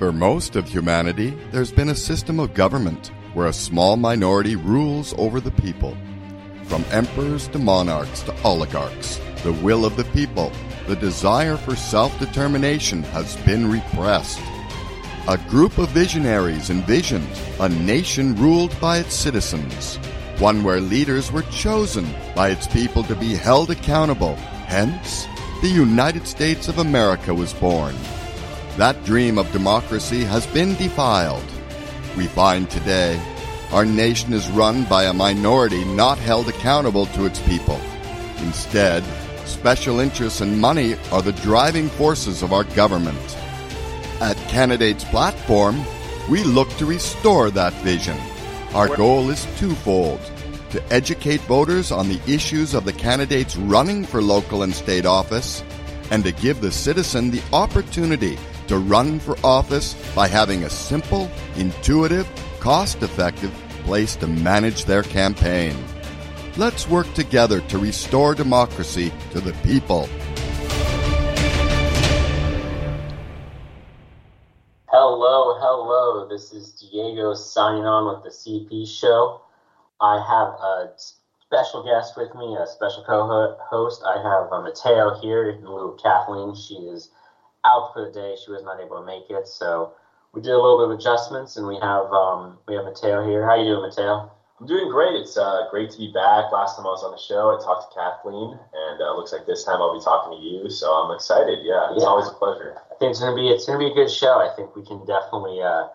For most of humanity, there's been a system of government where a small minority rules over the people. From emperors to monarchs to oligarchs, the will of the people, the desire for self determination has been repressed. A group of visionaries envisioned a nation ruled by its citizens, one where leaders were chosen by its people to be held accountable. Hence, the United States of America was born. That dream of democracy has been defiled. We find today our nation is run by a minority not held accountable to its people. Instead, special interests and money are the driving forces of our government. At Candidates Platform, we look to restore that vision. Our goal is twofold to educate voters on the issues of the candidates running for local and state office, and to give the citizen the opportunity to run for office by having a simple, intuitive, cost effective place to manage their campaign. Let's work together to restore democracy to the people. Hello, hello. This is Diego signing on with the CP Show. I have a special guest with me, a special co-host. I have uh, Mateo here in Kathleen. She is out for the day. She was not able to make it, so we did a little bit of adjustments, and we have um, we have Mateo here. How you doing, Mateo? I'm doing great. It's uh, great to be back. Last time I was on the show, I talked to Kathleen, and uh, looks like this time I'll be talking to you. So I'm excited. Yeah, it's yeah. always a pleasure. I think it's gonna be it's gonna be a good show. I think we can definitely uh,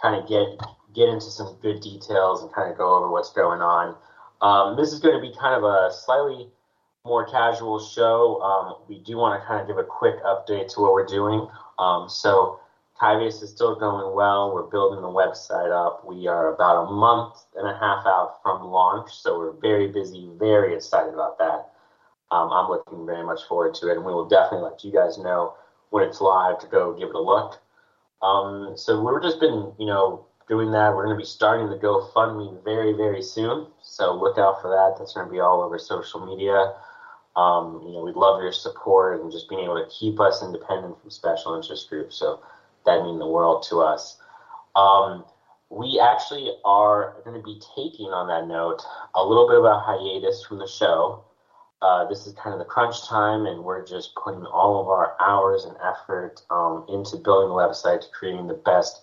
kind of get get into some good details and kind of go over what's going on. Um, this is going to be kind of a slightly more casual show. Um, we do want to kind of give a quick update to what we're doing. Um, so Kyvius is still going well. We're building the website up. We are about a month and a half out from launch, so we're very busy, very excited about that. Um, I'm looking very much forward to it, and we will definitely let you guys know when it's live to go give it a look. Um, so we've just been, you know, doing that. We're going to be starting the GoFundMe very, very soon. So look out for that. That's going to be all over social media. Um, you know, we'd love your support and just being able to keep us independent from special interest groups. So that means the world to us. Um, we actually are going to be taking, on that note, a little bit of a hiatus from the show. Uh, this is kind of the crunch time, and we're just putting all of our hours and effort um, into building the website, to creating the best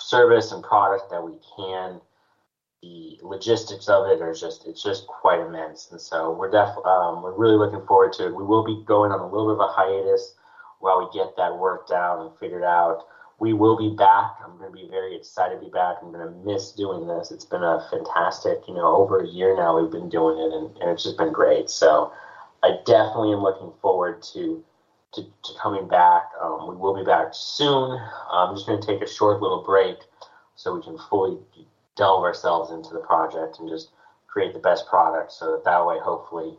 service and product that we can. The logistics of it are just it's just quite immense, and so we're def um, we're really looking forward to it. We will be going on a little bit of a hiatus while we get that worked out and figured out. We will be back. I'm going to be very excited to be back. I'm going to miss doing this. It's been a fantastic, you know, over a year now we've been doing it, and, and it's just been great. So I definitely am looking forward to to, to coming back. Um, we will be back soon. I'm just going to take a short little break so we can fully delve ourselves into the project and just create the best product so that that way, hopefully,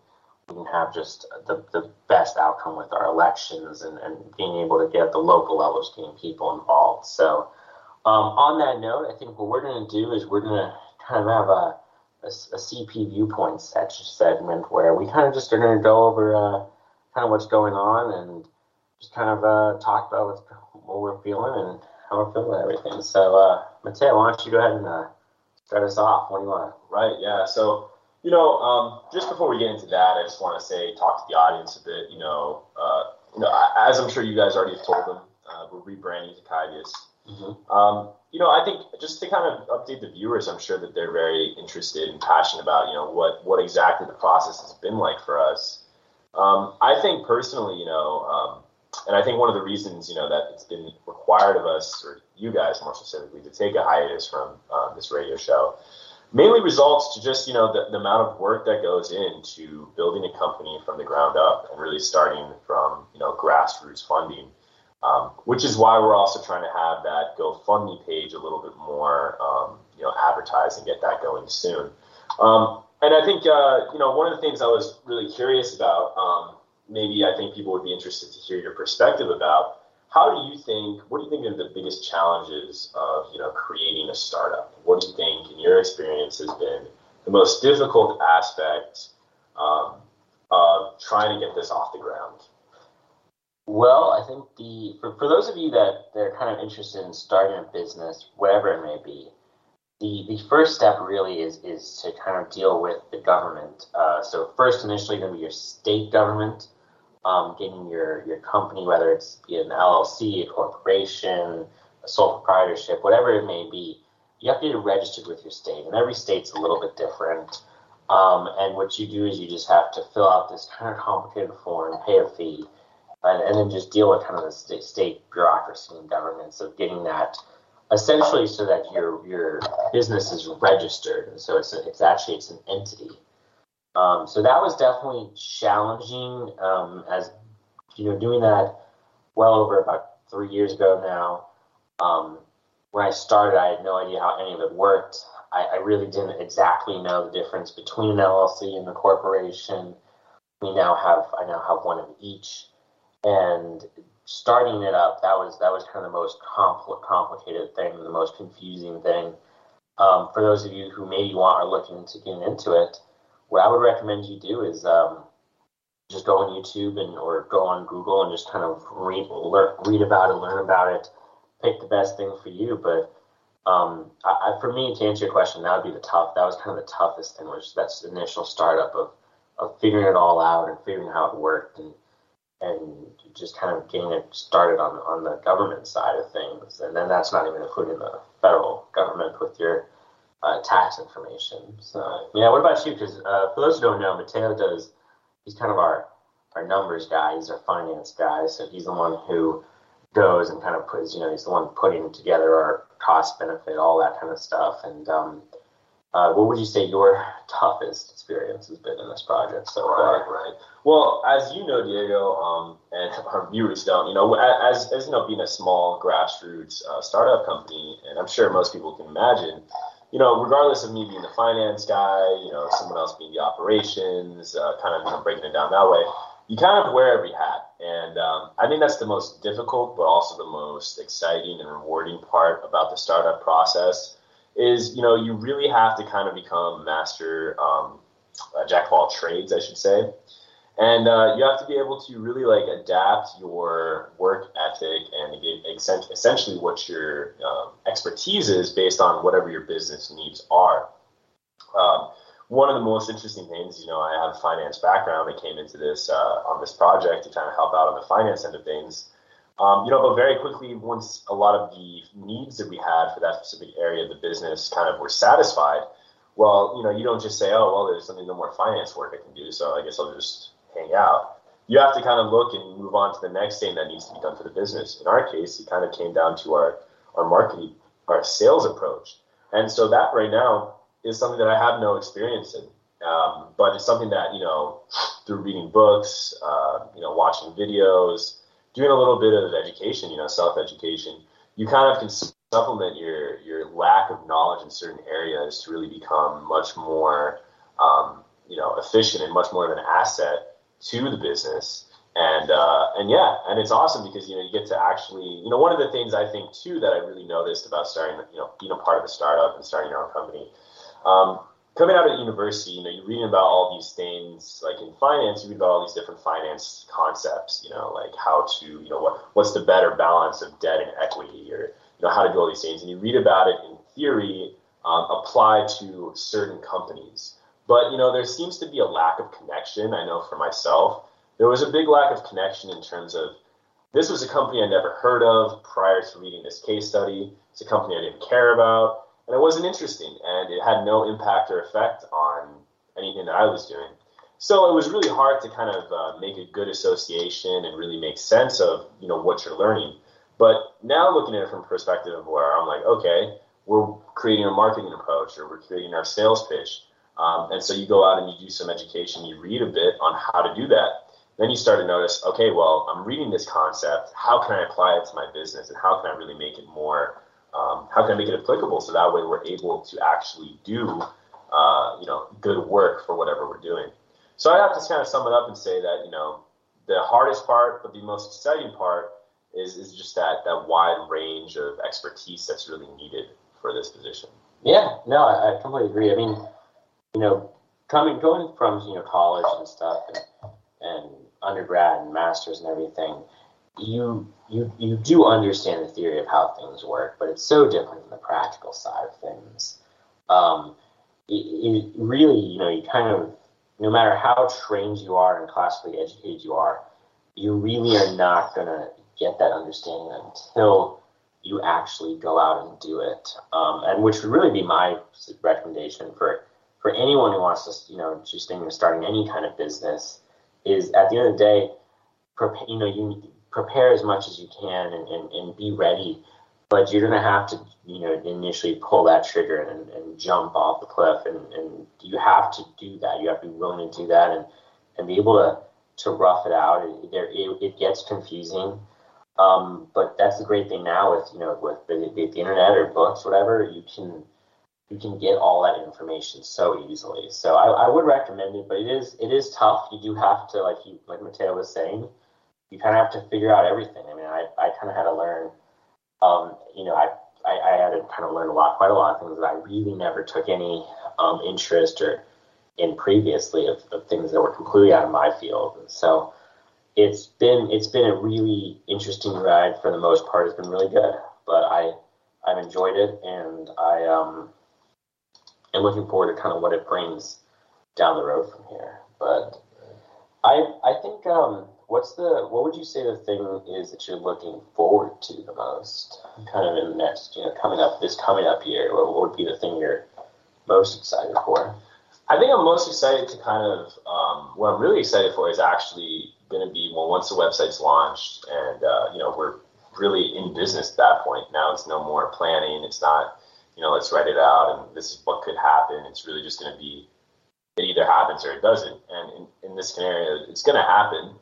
we can have just the, the best outcome with our elections and, and being able to get the local levels getting people involved. So, um, on that note, I think what we're going to do is we're going to kind of have a, a, a CP viewpoint segment where we kind of just are going to go over uh, kind of what's going on and just kind of uh, talk about what we're feeling and how we're feeling everything. So, uh, Mateo, why don't you go ahead and uh, start us off? What do you want? Right. Yeah. So, you know, um, just before we get into that, I just want to say, talk to the audience a bit. You know, uh, you know, as I'm sure you guys already have told them, uh, we're rebranding to Kyvius. Mm-hmm. Um, you know, I think just to kind of update the viewers, I'm sure that they're very interested and passionate about, you know, what what exactly the process has been like for us. Um, I think personally, you know, um, and I think one of the reasons, you know, that it's been required of us, or you guys more specifically, to take a hiatus from uh, this radio show, mainly results to just, you know, the, the amount of work that goes into building a company from the ground up and really starting from, you know, grassroots funding. Um, which is why we're also trying to have that GoFundMe page a little bit more, um, you know, advertised and get that going soon. Um, and I think uh, you know one of the things I was really curious about. Maybe I think people would be interested to hear your perspective about. How do you think? What do you think are the biggest challenges of you know creating a startup? What do you think, in your experience, has been the most difficult aspect um, of trying to get this off the ground? Well, I think the for, for those of you that they're kind of interested in starting a business, whatever it may be, the the first step really is is to kind of deal with the government. Uh, so first, initially, going to be your state government, um, getting your your company, whether it's an LLC, a corporation, a sole proprietorship, whatever it may be, you have to get registered with your state, and every state's a little bit different. Um, and what you do is you just have to fill out this kind of complicated form, pay a fee, and, and then just deal with kind of the state, state bureaucracy and government. So getting that essentially so that your your business is registered, so it's a, it's actually it's an entity. Um, so that was definitely challenging. Um, as you know, doing that well over about three years ago now. Um, when I started, I had no idea how any of it worked. I, I really didn't exactly know the difference between an LLC and a corporation. We now have I now have one of each, and starting it up that was that was kind of the most compl- complicated thing, the most confusing thing. Um, for those of you who maybe want are looking to get into it, what I would recommend you do is um, just go on YouTube and or go on Google and just kind of read learn, read about it, learn about it, pick the best thing for you. But um, I, for me, to answer your question, that would be the tough. That was kind of the toughest thing, which that's initial startup of of figuring it all out and figuring how it worked and and just kind of getting it started on on the government side of things. And then that's not even including the federal government with your uh, tax information. So yeah, what about you? Because uh, for those who don't know, Mateo does. He's kind of our our numbers guy. He's our finance guy. So he's the one who goes and kind of puts, you know, he's the one putting together our cost benefit, all that kind of stuff. And um, uh, what would you say your toughest experience has been in this project so right, far? Right, Well, as you know, Diego, um, and our viewers don't, you know, as, as you know, being a small grassroots uh, startup company, and I'm sure most people can imagine, you know, regardless of me being the finance guy, you know, someone else being the operations, uh, kind of you know, breaking it down that way, you kind of wear every hat. And um, I think that's the most difficult, but also the most exciting and rewarding part about the startup process is, you know, you really have to kind of become master, um, jack of all trades, I should say. And uh, you have to be able to really like adapt your work ethic and essentially what your um, expertise is based on whatever your business needs are. Um, one of the most interesting things, you know, I have a finance background that came into this uh, on this project to kind of help out on the finance end of things. Um, you know, but very quickly, once a lot of the needs that we had for that specific area of the business kind of were satisfied, well, you know, you don't just say, oh, well, there's something no more finance work I can do, so I guess I'll just hang out. You have to kind of look and move on to the next thing that needs to be done for the business. In our case, it kind of came down to our our marketing, our sales approach, and so that right now is something that I have no experience in. Um, but it's something that you know, through reading books, uh, you know, watching videos, doing a little bit of education, you know, self education, you kind of can supplement your your lack of knowledge in certain areas to really become much more, um, you know, efficient and much more of an asset to the business. And uh, and yeah, and it's awesome because you know you get to actually, you know, one of the things I think too that I really noticed about starting, you know, being a part of a startup and starting your own company. Um, coming out of university, you know, you're reading about all these things, like in finance, you read about all these different finance concepts, you know, like how to, you know, what what's the better balance of debt and equity, or you know, how to do all these things, and you read about it in theory um, applied to certain companies. But you know, there seems to be a lack of connection. I know for myself, there was a big lack of connection in terms of this was a company I never heard of prior to reading this case study. It's a company I didn't care about and it wasn't interesting, and it had no impact or effect on anything that I was doing. So it was really hard to kind of uh, make a good association and really make sense of you know what you're learning. But now looking at it from perspective of where I'm like, okay, we're creating a marketing approach or we're creating our sales pitch. Um, and so you go out and you do some education, you read a bit on how to do that. Then you start to notice, okay, well, I'm reading this concept. How can I apply it to my business and how can I really make it more um, how can I make it applicable so that way we're able to actually do uh, you know good work for whatever we're doing. So I have to kind of sum it up and say that you know the hardest part, but the most exciting part is is just that that wide range of expertise that's really needed for this position. Yeah, no, I, I completely agree. I mean, you know, coming going from you know college and stuff and and undergrad and masters and everything, you you you do understand the theory of how things work, but it's so different than the practical side of things. Um, it, it really, you know, you kind of no matter how trained you are and classically educated you are, you really are not to get that understanding until you actually go out and do it. Um, and which would really be my recommendation for for anyone who wants to, you know, just thinking of starting any kind of business, is at the end of the day, prepare, you know, you prepare as much as you can and, and, and be ready. But you're going to have to, you know, initially pull that trigger and, and jump off the cliff. And, and you have to do that. You have to be willing to do that and, and be able to, to rough it out. It, it, it gets confusing. Um, but that's the great thing now with, you know, with the, the, the internet or books, whatever, you can, you can get all that information so easily. So I, I would recommend it, but it is it is tough. You do have to, like you like Mateo was saying, you kind of have to figure out everything. I mean, I, I kind of had to learn. Um, you know, I, I, I had to kind of learn a lot, quite a lot of things that I really never took any um, interest or in previously of, of things that were completely out of my field. And so it's been it's been a really interesting ride for the most part. It's been really good, but I I've enjoyed it and I um and looking forward to kind of what it brings down the road from here. But I I think um, what's the what would you say the thing is that you're looking forward to the most, kind of in the next you know coming up this coming up year? What, would be the thing you're most excited for? I think I'm most excited to kind of um, what I'm really excited for is actually going to be well once the website's launched and uh, you know we're really in business at that point. Now it's no more planning. It's not you know, let's write it out and this is what could happen. It's really just going to be, it either happens or it doesn't. And in, in this scenario, it's going to happen.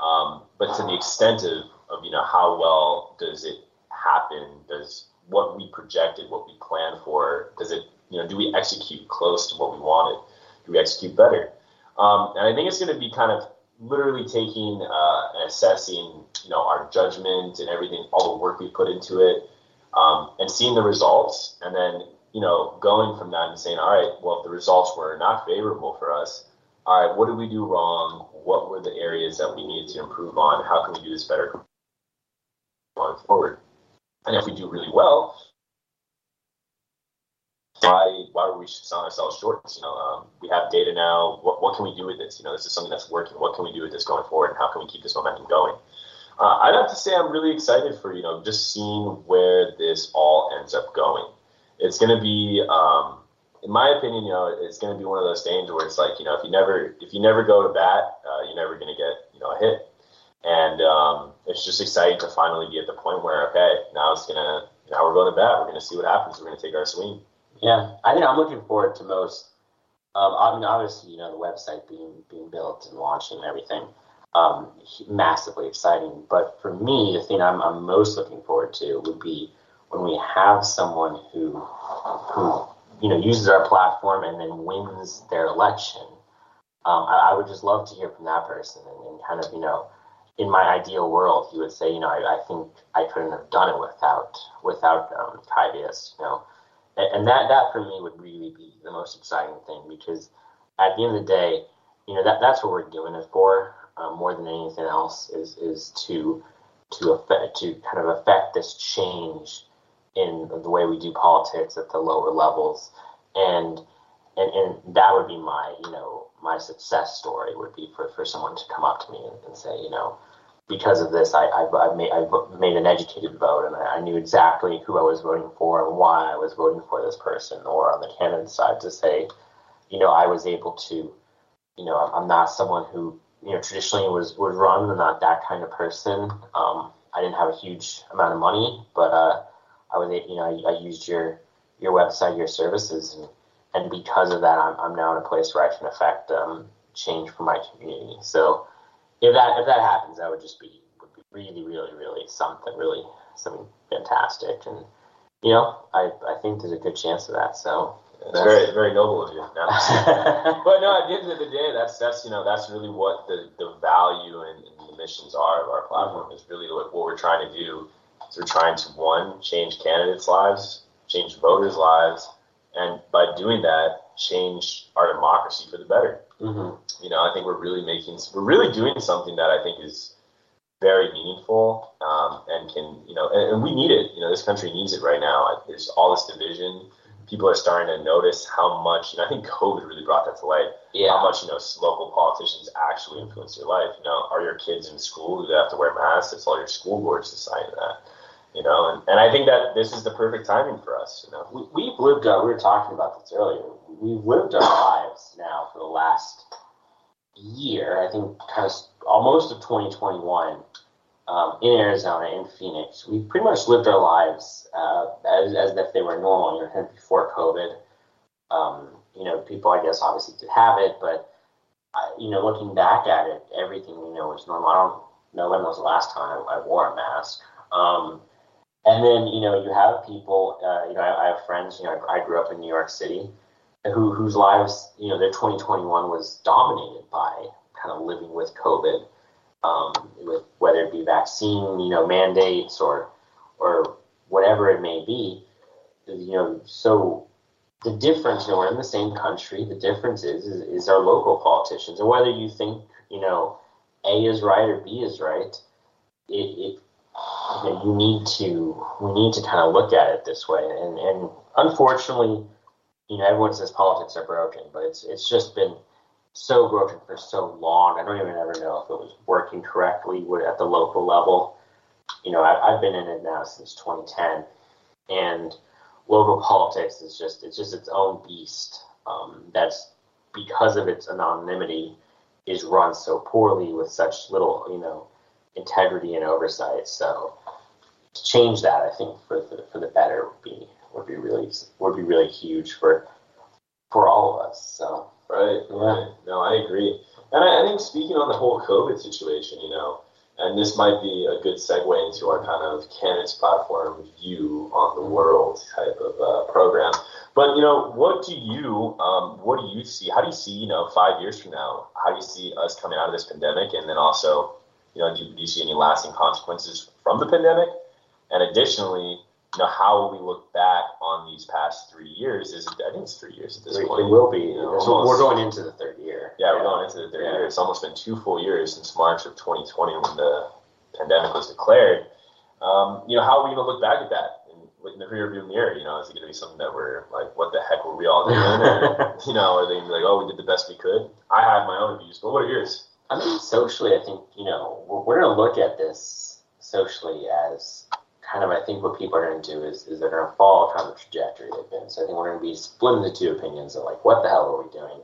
Um, but to the extent of, of, you know, how well does it happen? Does what we projected, what we planned for, does it, you know, do we execute close to what we wanted? Do we execute better? Um, and I think it's going to be kind of literally taking uh, and assessing, you know, our judgment and everything, all the work we put into it, um, and seeing the results, and then you know going from that and saying, all right, well, if the results were not favorable for us, all right, what did we do wrong? What were the areas that we needed to improve on? How can we do this better going forward? And if we do really well, why why were we selling ourselves short? You know, um, we have data now. What what can we do with this? You know, this is something that's working. What can we do with this going forward? And how can we keep this momentum going? Uh, I'd have to say I'm really excited for you know just seeing where this all ends up going. It's going to be, um, in my opinion, you know, it's going to be one of those things where it's like you know if you never if you never go to bat, uh, you're never going to get you know a hit, and um, it's just exciting to finally be at the point where okay, now it's gonna now we're going to bat. We're going to see what happens. We're going to take our swing. Yeah, I think I'm looking forward to most. Um, I mean, obviously, you know, the website being being built and launching and everything um, massively exciting. But for me, the thing I'm, I'm most looking forward to would be when we have someone who who you know uses our platform and then wins their election. Um, I, I, would just love to hear from that person and, and, kind of you know, in my ideal world, he would say, you know, I, I think I couldn't have done it without without um, Kyvius, you know, and, and that that for me would really be the most exciting thing because at the end of the day, you know, that that's what we're doing it for um, more than anything else is is to to affect to kind of affect this change in the way we do politics at the lower levels and and, and that would be my you know my success story would be for, for someone to come up to me and, and say you know because of this I, I've, I've made I've made an educated vote and I, I knew exactly who I was voting for and why I was voting for this person or on the candidate side to say you know I was able to you know I'm not someone who you know, traditionally was was run. I'm not that kind of person. Um, I didn't have a huge amount of money, but uh, I was, you know, I, I, used your your website, your services, and, and because of that, I'm, I'm now in a place where I can affect um, change for my community. So if that if that happens, that would just be would be really, really, really something, really something fantastic. And you know, I I think there's a good chance of that. So it's very very noble of you. but no, at the end of the day, that's that's you know that's really what the, the value and, and the missions are of our platform is really what, what we're trying to do. We're trying to one change candidates' lives, change voters' lives, and by doing that, change our democracy for the better. Mm-hmm. You know, I think we're really making we're really doing something that I think is very meaningful um, and can you know and, and, we need it. You know, this country needs it right now. There's all this division. People are starting to notice how much. You know, I think COVID really brought that to light. Yeah. How much you know local politicians actually influence your life. You know, are your kids in school? Do they have to wear masks? It's all your school boards deciding that. You know, and, and I think that this is the perfect timing for us. You know, we, we've lived. Our, we were talking about this earlier. We've lived our lives now for the last year. I think kind of almost of 2021 um, in Arizona, in Phoenix. We pretty much lived our lives uh, as, as if they were normal, you know, before COVID. Um, you know, people, I guess, obviously did have it, but, uh, you know, looking back at it, everything, you know, was normal. I don't know when was the last time I, I wore a mask. Um, and then, you know, you have people, uh, you know, I, I, have friends, you know, I, grew up in New York City, who, whose lives, you know, their 2021 was dominated by kind of living with COVID um, with whether it be vaccine, you know, mandates or or whatever it may be. You know, so the difference, you know, we're in the same country. The difference is, is, is our local politicians, and whether you think, you know, A is right or B is right, it, it you, need to we need to kind of look at it this way. And and unfortunately, you know, everyone says politics are broken, but it's it's just been so broken for so long. I don't even ever know if it was working correctly at the local level. You know, I, have been in it now since 2010, and local politics is just it's just its own beast. Um, that's because of its anonymity is run so poorly with such little, you know, integrity and oversight. So change that, I think for the, for the better would be would be really would be really huge for for all of us. So. Right, right. No, I agree. And I, I think speaking on the whole COVID situation, you know, and this might be a good segue into our kind of candidates platform view on the world type of uh, program. But you know, what do you um, what do you see? How do you see you know five years from now? How do you see us coming out of this pandemic? And then also, you know, do, do you see any lasting consequences from the pandemic? And additionally, you know, how will we look back on these past three years? Is I think it's three years at this it, point. It will be. You know, almost, we're going into the third year. Yeah, we're going into the third yeah. year. It's almost been two full years since March of 2020 when the pandemic was declared. Um, you know, how are we going to look back at that in, in the rearview mirror? You know, is it going to be something that we're like, what the heck were we all doing? or, you know, are they going to be like, oh, we did the best we could? I had my own views, but what are yours? I mean, socially, I think you know we're, we're going to look at this socially as kind of I think what people are going to do is, is they're going to follow kind of the trajectory they've been. So I think we're going to be split into two opinions of like, what the hell are we doing?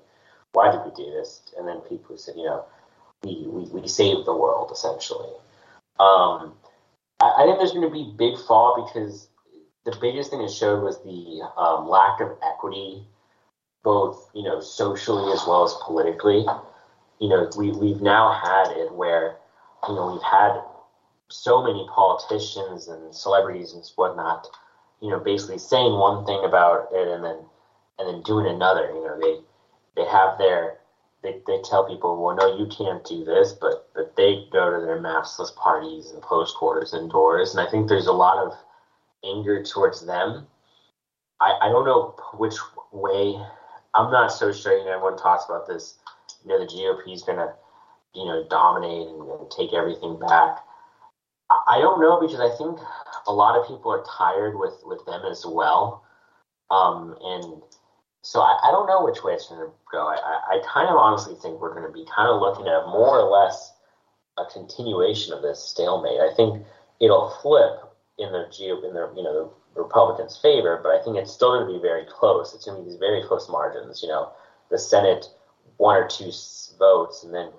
Why did we do this? And then people who said, you know, we, we, we saved the world essentially. Um, I, I think there's going to be big fall because the biggest thing it showed was the um, lack of equity, both you know socially as well as politically. You know, we we've now had it where you know we've had so many politicians and celebrities and whatnot, you know, basically saying one thing about it and then and then doing another. You know, they they have their they, they tell people, well, no, you can't do this, but but they go to their maskless parties and close quarters indoors, and I think there's a lot of anger towards them. I, I don't know which way. I'm not so sure. You know, everyone talks about this. You know, the GOP is going to, you know, dominate and, and take everything back. I don't know because I think a lot of people are tired with with them as well, um, and so I, I, don't know which way it's going to go. I, I, kind of honestly think we're going to be kind of looking at more or less a continuation of this stalemate. I think it'll flip in the geo in the you know the Republicans' favor, but I think it's still going to be very close. It's going to be these very close margins. You know, the Senate one or two votes, and then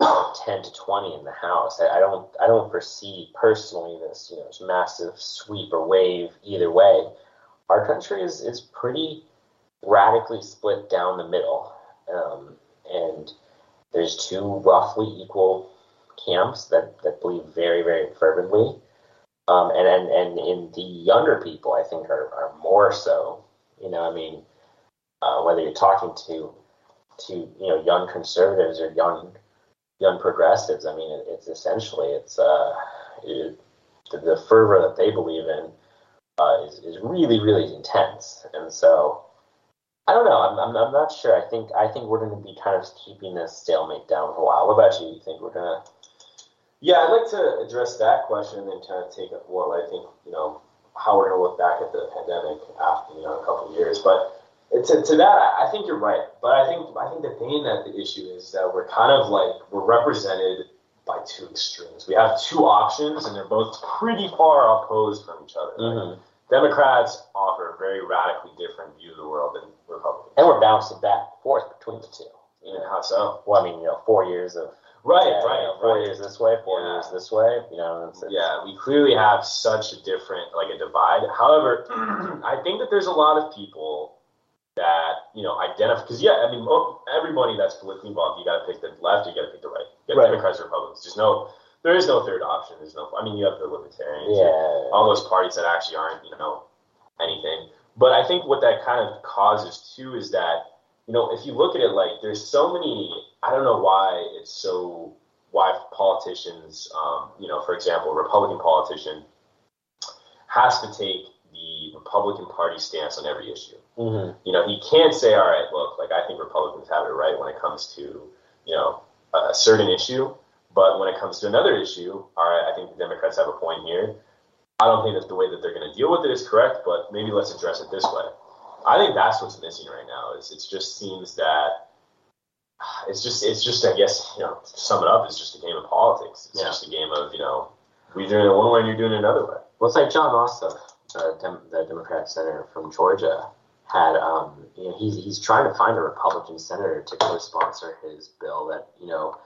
10 to 20 in the House. I, I, don't I don't foresee personally this you know massive sweep or wave either way. Our country is is pretty radically split down the middle, um, and there's two roughly equal camps that, that believe very very fervently, um, and, and and in the younger people I think are, are more so. You know I mean uh, whether you're talking to to you know young conservatives or young young progressives. I mean, it, it's essentially it's uh, it, the, fervor that they believe in uh, is is really really intense, and so. I don't know. I'm, I'm, I'm not sure. I think I think we're going to be kind of keeping this stalemate down for a while. What about you? You think we're going to Yeah, I'd like to address that question and then kind of take up what I think, you know, how we're going to look back at the pandemic after, you know, a couple of years. But to, to that, I think you're right. But I think I think the thing that the issue is that we're kind of like we're represented by two extremes. We have two options, and they're both pretty far opposed from each other. Mm-hmm. Democrats offer a very radically different view of the world than Republicans. And we're bouncing back and forth between the two. Even how so? Well, I mean, you know, four years of right, yeah, right, you know, four right. years this way, four yeah. years this way. You know, it's, it's, yeah, we clearly have such a different, like a divide. However, I think that there's a lot of people that you know identify because yeah, I mean everybody that's politically involved, you got to pick the left, you got to pick the right, you got right. Democrats, Republicans. There's no, there is no third option. There's no, I mean you have the Libertarians, yeah, all those parties that actually aren't you know anything. But I think what that kind of causes too is that you know if you look at it like there's so many, I don't know why it's so why politicians, um, you know, for example, a Republican politician has to take Republican Party stance on every issue. Mm-hmm. You know, he can't say, all right, look, like I think Republicans have it right when it comes to, you know, a certain issue, but when it comes to another issue, all right, I think the Democrats have a point here. I don't think that the way that they're going to deal with it is correct, but maybe let's address it this way. I think that's what's missing right now. Is it just seems that it's just it's just I guess you know to sum it up, it's just a game of politics. It's yeah. just a game of you know we're doing it one way and you're doing it another way. Well, it's like Jon Ossoff, the, Dem- the Democrat senator from Georgia had um, you know he's he's trying to find a Republican senator to co-sponsor his bill that you know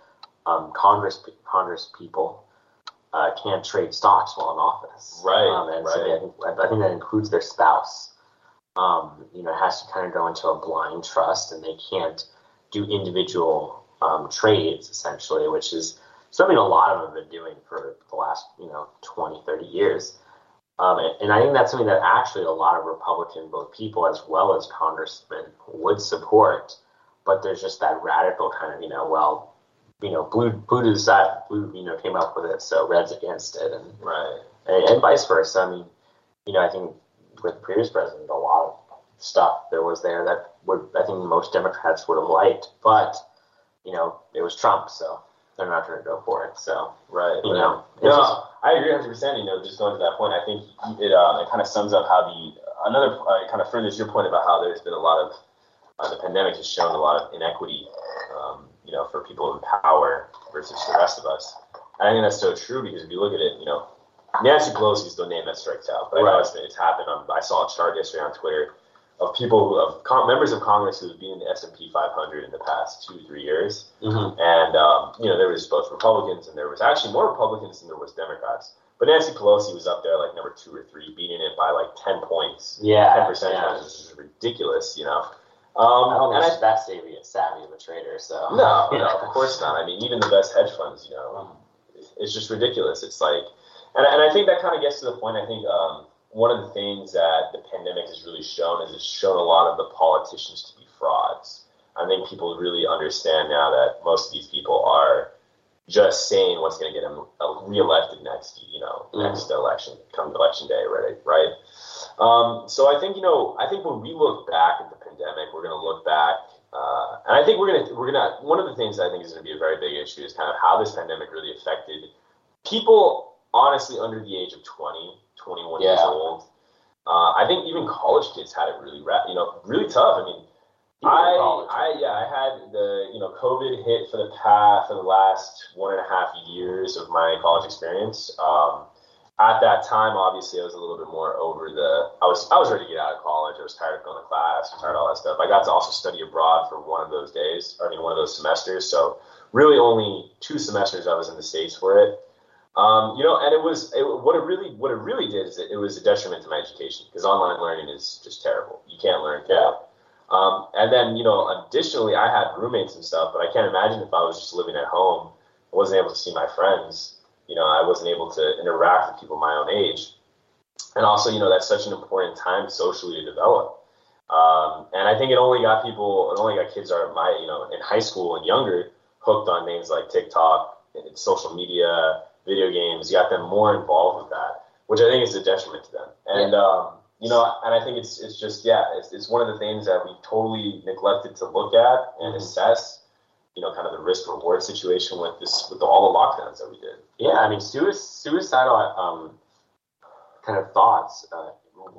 um, Congress Congress people uh, can't trade stocks while in office. Right. Um, and right. So I think I think that includes their spouse. Um, you know, it has to kind of go into a blind trust, and they can't do individual um, trades essentially, which is something a lot of them have been doing for the last you know 20, 30 years. Um, and I think that's something that actually a lot of Republican, both people as well as congressmen, would support. But there's just that radical kind of, you know, well, you know, blue blue decided, blue, you know, came up with it, so red's against it, and right, and, and vice versa. I mean, you know, I think with the previous president, a lot of stuff there was there that would I think most Democrats would have liked, but you know, it was Trump, so they're not going to go for it. So right, you know, no, just, I agree 100. percent You know, just going to that point, I think it uh, it kind of sums up how the another uh, kind of furthers your point about how there's been a lot of uh, the pandemic has shown a lot of inequity, um, you know, for people in power versus the rest of us. And I think that's so true because if you look at it, you know, Nancy Pelosi is the name that strikes out, but right. I know it's, it's happened. On, I saw a chart yesterday on Twitter of people who of con- members of Congress who have been in the S and P 500 in the past two three years, mm-hmm. and um, you know there was both Republicans and there was actually more Republicans than there was Democrats. But Nancy Pelosi was up there like number two or three, beating it by like ten points, yeah, ten percent, yeah. which is ridiculous, you know. Um, I don't that's savvy, savvy of a trader. So no, no, of course not. I mean, even the best hedge funds, you know, mm-hmm. it's just ridiculous. It's like, and, and I think that kind of gets to the point. I think um, one of the things that the pandemic has really shown is it's shown a lot of the politicians to be frauds. I think people really understand now that most of these people are just saying what's going to get them reelected next, you know, mm. next election, come election day, right? Right. Um, so I think you know, I think when we look back at the pandemic, we're going to look back, uh, and I think we're going to we're going to one of the things I think is going to be a very big issue is kind of how this pandemic really affected people, honestly, under the age of twenty 21 yeah. years old. Uh, I think even college kids had it really, you know, really tough. I mean, I, I, yeah, I had the, you know, COVID hit for the past, for the last one and a half years of my college experience. Um, at that time, obviously, I was a little bit more over the. I was I was ready to get out of college. I was tired of going to class, tired of all that stuff. I got to also study abroad for one of those days, I mean, one of those semesters. So really, only two semesters I was in the states for it. Um, you know, and it was it, what it really what it really did is it, it was a detriment to my education because online learning is just terrible. You can't learn. Yeah. Um, and then you know, additionally, I had roommates and stuff, but I can't imagine if I was just living at home, I wasn't able to see my friends. You know, I wasn't able to interact with people my own age, and also, you know, that's such an important time socially to develop. Um, and I think it only got people, it only got kids are my, you know, in high school and younger, hooked on things like TikTok, and social media, video games, got them more involved with that, which I think is a detriment to them. And yeah. um, you know, and I think it's it's just yeah, it's, it's one of the things that we totally neglected to look at and mm-hmm. assess you know, kind of the risk reward situation with this, with all the lockdowns that we did. Yeah, I mean, suicidal um, kind of thoughts, uh,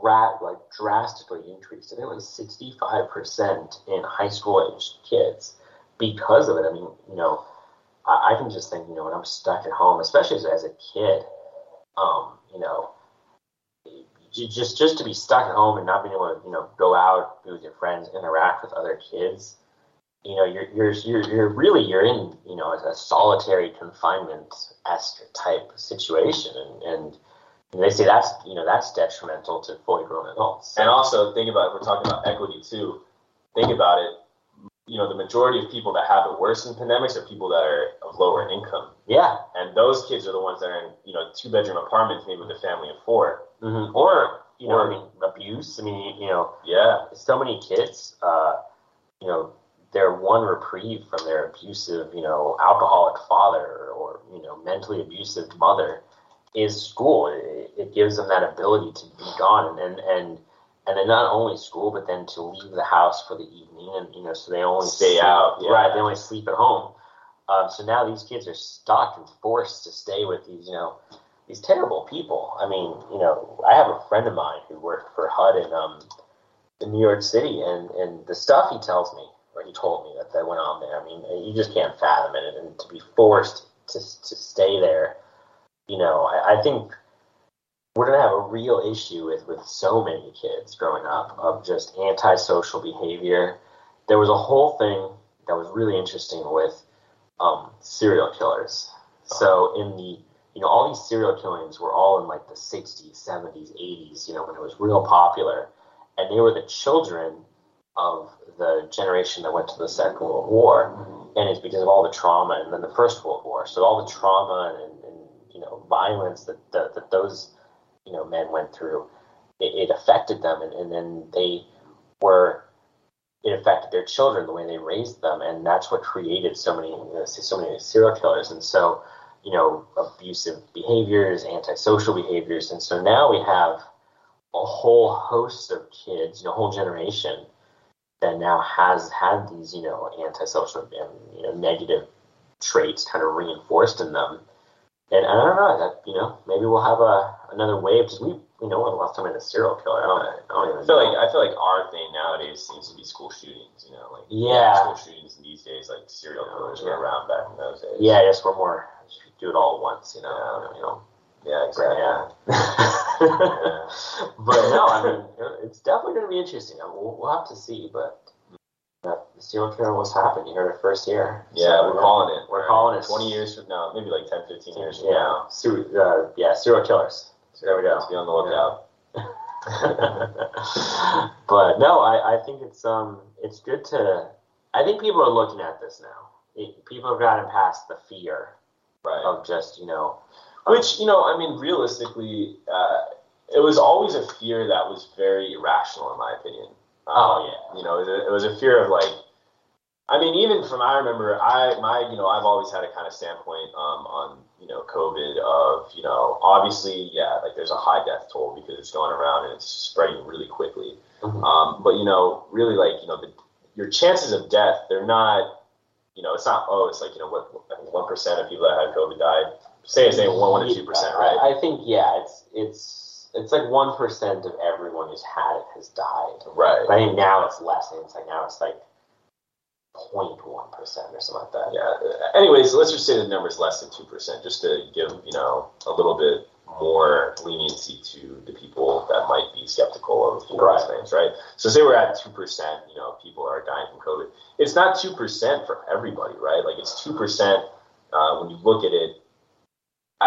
rat like drastically increased. I think it was sixty five percent in high school aged kids because of it. I mean, you know, I, I, can just think, you know, when I'm stuck at home, especially as, as a kid, um, you know, just just to be stuck at home and not being able to, you know, go out, be with your friends, interact with other kids. You know, you're you're you're, you're really you're in you know a solitary confinement esque type situation, and, and they say that's you know that's detrimental to fully grown adults. And also think about we're talking about equity too. Think about it. You know, the majority of people that have it worse in pandemics are people that are of lower income. Yeah. And those kids are the ones that are in you know two bedroom apartments, maybe with a family of 4 mm-hmm. Or you know, or, I mean, abuse. I mean, you know, yeah. So many kids, uh, you know, they're one reprieve from their abusive, you know, alcoholic father or you know, mentally abusive mother is school. It, it, gives them that ability to be gone and and and then not only school, but then to leave the house for the evening, and you know, so they only stay sleep, out. Yeah. Right, they only sleep at home. Um, so now these kids are stuck and forced to stay with these, you know, these terrible people. I mean, you know, I have a friend of mine who worked for HUD in um, in New York City, and and the stuff he tells me, or he told me that that went on there. I mean, you just can't fathom it, and to be forced to to stay there you know, I, I think we're going to have a real issue with, with so many kids growing up of just antisocial behavior. There was a whole thing that was really interesting with um, serial killers. So in the you know all these serial killings were all in like the 60s, 70s, 80s. You know when it was real popular, and they were the children of the generation that went to the Second World War, and it's because of all the trauma and then the First World War. So all the trauma and you know violence that that, that those you know men went through, it, it affected them, and, and then they were it affected their children the way they raised them, and that's what created so many so many serial killers, and so you know abusive behaviors, antisocial behaviors, and so now we have a whole host of kids, you know, a whole generation that now has had these, you know, antisocial and you know negative traits kind of reinforced in them and I don't know that you know maybe we'll have a another wave because we we know when the last time we had a serial killer. I don't, I don't even I feel know. like I feel like our thing nowadays seems to be school shootings. You know, like yeah, school shootings these days, like serial killers yeah. were around back in those days. Yeah, I guess we're more do it all at once. You know, yeah. you know. Yeah, exactly. Yeah. but no, I mean, it's definitely going to be interesting. We'll, we'll have to see, but the serial killer was happening. You heard it first year. Yeah, so we're, calling it. We're calling it 20 years from now, maybe like 10, 15 years from yeah. now. Uh, yeah, serial killers. So there we go. Let's be on the lookout. but no, I, I think it's um it's good to. I think people are looking at this now. It, people have gotten past the fear right. of just you know, which you know, I mean, realistically, uh, it was always a fear that was very irrational, in my opinion. Oh yeah. You know, it was, a, it was a fear of like, I mean, even from I remember, I my you know I've always had a kind of standpoint um, on you know COVID of you know obviously yeah like there's a high death toll because it's going around and it's spreading really quickly, mm-hmm. um, but you know really like you know the, your chances of death they're not you know it's not oh it's like you know what one percent of people that had COVID died say it's say one one or two percent right I, I think yeah it's it's it's like one percent of everyone who's had it has died. Right. But I think now it's less. I think it's like now it's like 0.1 percent or something like that. Yeah. Anyways, let's just say the number is less than two percent, just to give you know a little bit more leniency to the people that might be skeptical of right. things, right? So say we're at two percent, you know, people are dying from COVID. It's not two percent for everybody, right? Like it's two percent uh, when you look at it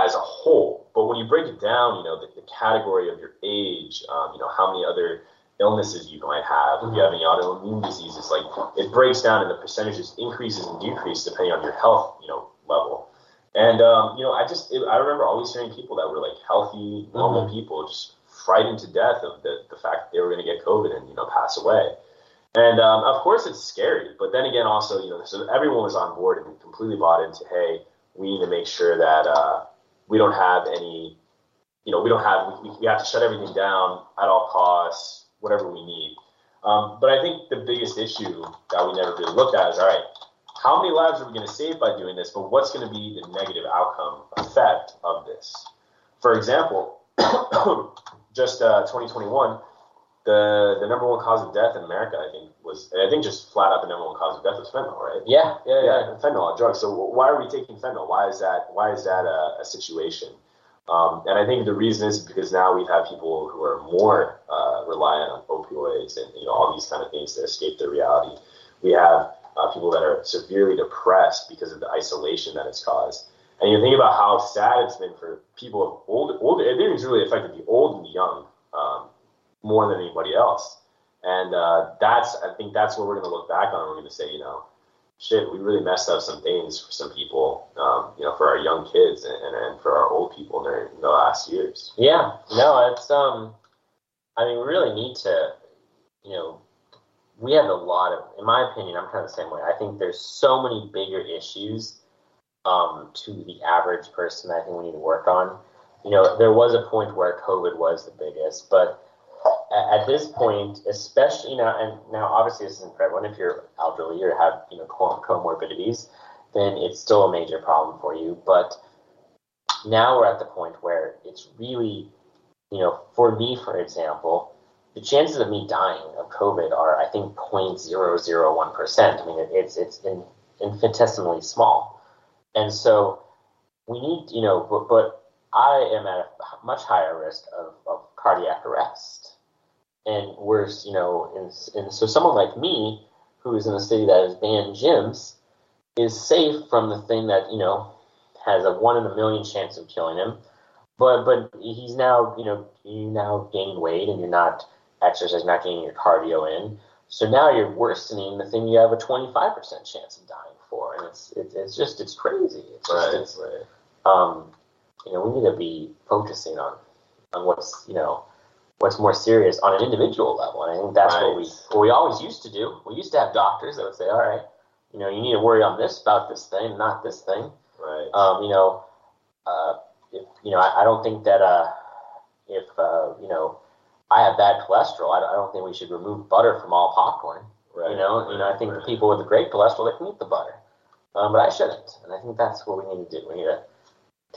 as a whole. But when you break it down, you know, the, the category of your age, um, you know, how many other illnesses you might have, if you have any autoimmune diseases, like it breaks down and the percentages increases and decrease depending on your health, you know, level. And um, you know, I just it, I remember always hearing people that were like healthy, normal mm-hmm. people just frightened to death of the, the fact that they were going to get COVID and you know pass away. And um, of course, it's scary. But then again, also you know, so everyone was on board and completely bought into hey, we need to make sure that uh, we don't have any, you know, we don't have, we, we have to shut everything down at all costs, whatever we need. Um, but I think the biggest issue that we never really looked at is all right, how many lives are we going to save by doing this? But what's going to be the negative outcome effect of this? For example, just uh, 2021, the the number one cause of death in America, I think, was I think just flat out the number one cause of death was fentanyl, right? Yeah, yeah, yeah. yeah fentanyl, a drug. So why are we taking fentanyl? Why is that? Why is that a, a situation? Um, and I think the reason is because now we have had people who are more uh, reliant on opioids and you know all these kind of things to escape their reality. We have uh, people that are severely depressed because of the isolation that it's caused. And you think about how sad it's been for people of old, old. I think it's really affected the old and the young. More than anybody else. And uh, that's, I think that's what we're going to look back on. We're going to say, you know, shit, we really messed up some things for some people, um, you know, for our young kids and, and, for our old people in, the last years. Yeah, no, it's, um, I mean, we really need to, you know, we have a lot of, in my opinion, I'm kind of the same way. I think there's so many bigger issues um, to the average person that I think we need to work on. You know, there was a point where COVID was the biggest, but at this point, especially know, and now obviously this isn't for everyone. If you're elderly or have you know comorbidities, then it's still a major problem for you. But now we're at the point where it's really, you know, for me, for example, the chances of me dying of COVID are, I think, 0.001 percent. I mean, it's it's in, infinitesimally small, and so we need, you know, but, but I am at a much higher risk of, of cardiac arrest and worse, you know, and, and so someone like me, who is in a city that has banned gyms, is safe from the thing that you know has a one in a million chance of killing him. But but he's now you know you now gained weight and you're not exercising, not getting your cardio in. So now you're worsening the thing you have a 25% chance of dying for, and it's it's, it's just it's crazy. It's just, right, it's, right. Um, you know, we need to be focusing on on what's you know what's more serious on an individual level. And I think that's right. what we what we always used to do. We used to have doctors that would say, "All right, you know, you need to worry on this about this thing, not this thing." Right. Um, you know, uh, if you know, I, I don't think that uh, if uh, you know, I have bad cholesterol, I, I don't think we should remove butter from all popcorn. Right. You know, right. you know, I think right. people with the great cholesterol they can eat the butter, um, but I shouldn't. And I think that's what we need to do. We need to